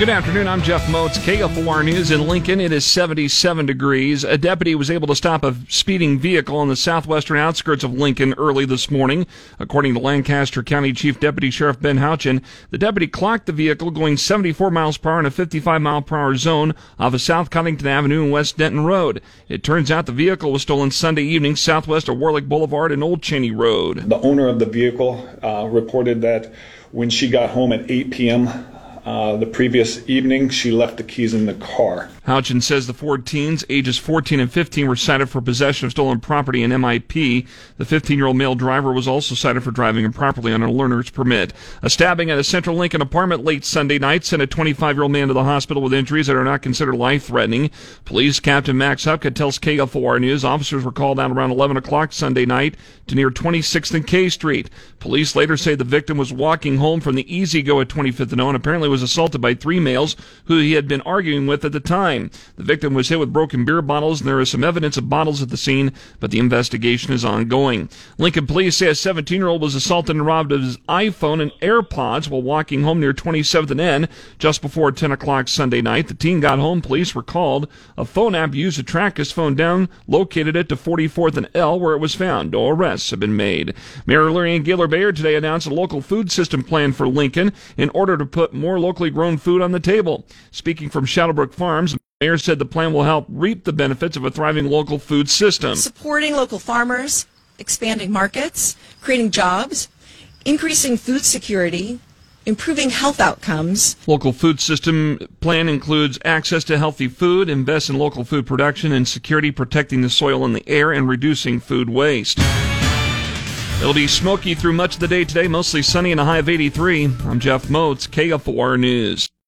Good afternoon. I'm Jeff Motz, KFOR News in Lincoln. It is 77 degrees. A deputy was able to stop a speeding vehicle on the southwestern outskirts of Lincoln early this morning. According to Lancaster County Chief Deputy Sheriff Ben Houchin, the deputy clocked the vehicle going 74 miles per hour in a 55 mile per hour zone off of South Coddington Avenue and West Denton Road. It turns out the vehicle was stolen Sunday evening southwest of Warlick Boulevard and Old Cheney Road. The owner of the vehicle uh, reported that when she got home at 8 p.m., uh, the previous evening, she left the keys in the car. Houchin says the four teens, ages 14 and 15, were cited for possession of stolen property and MIP. The 15 year old male driver was also cited for driving improperly on a learner's permit. A stabbing at a Central Lincoln apartment late Sunday night sent a 25 year old man to the hospital with injuries that are not considered life threatening. Police Captain Max Hupka tells KFOR News officers were called out around 11 o'clock Sunday night to near 26th and K Street. Police later say the victim was walking home from the Easy Go at 25th and O and apparently was assaulted by three males who he had been arguing with at the time. The victim was hit with broken beer bottles, and there is some evidence of bottles at the scene, but the investigation is ongoing. Lincoln police say a 17 year old was assaulted and robbed of his iPhone and AirPods while walking home near 27th and N just before 10 o'clock Sunday night. The teen got home. Police were called. A phone app used to track his phone down located it to 44th and L where it was found. No arrests have been made. Mayor Leirion Gaylor Baird today announced a local food system plan for Lincoln in order to put more locally grown food on the table. Speaking from Shadowbrook Farms, Mayor said the plan will help reap the benefits of a thriving local food system. Supporting local farmers, expanding markets, creating jobs, increasing food security, improving health outcomes. Local food system plan includes access to healthy food, invest in local food production and security, protecting the soil and the air, and reducing food waste. It'll be smoky through much of the day today, mostly sunny and a high of 83. I'm Jeff Motz, KFOR News.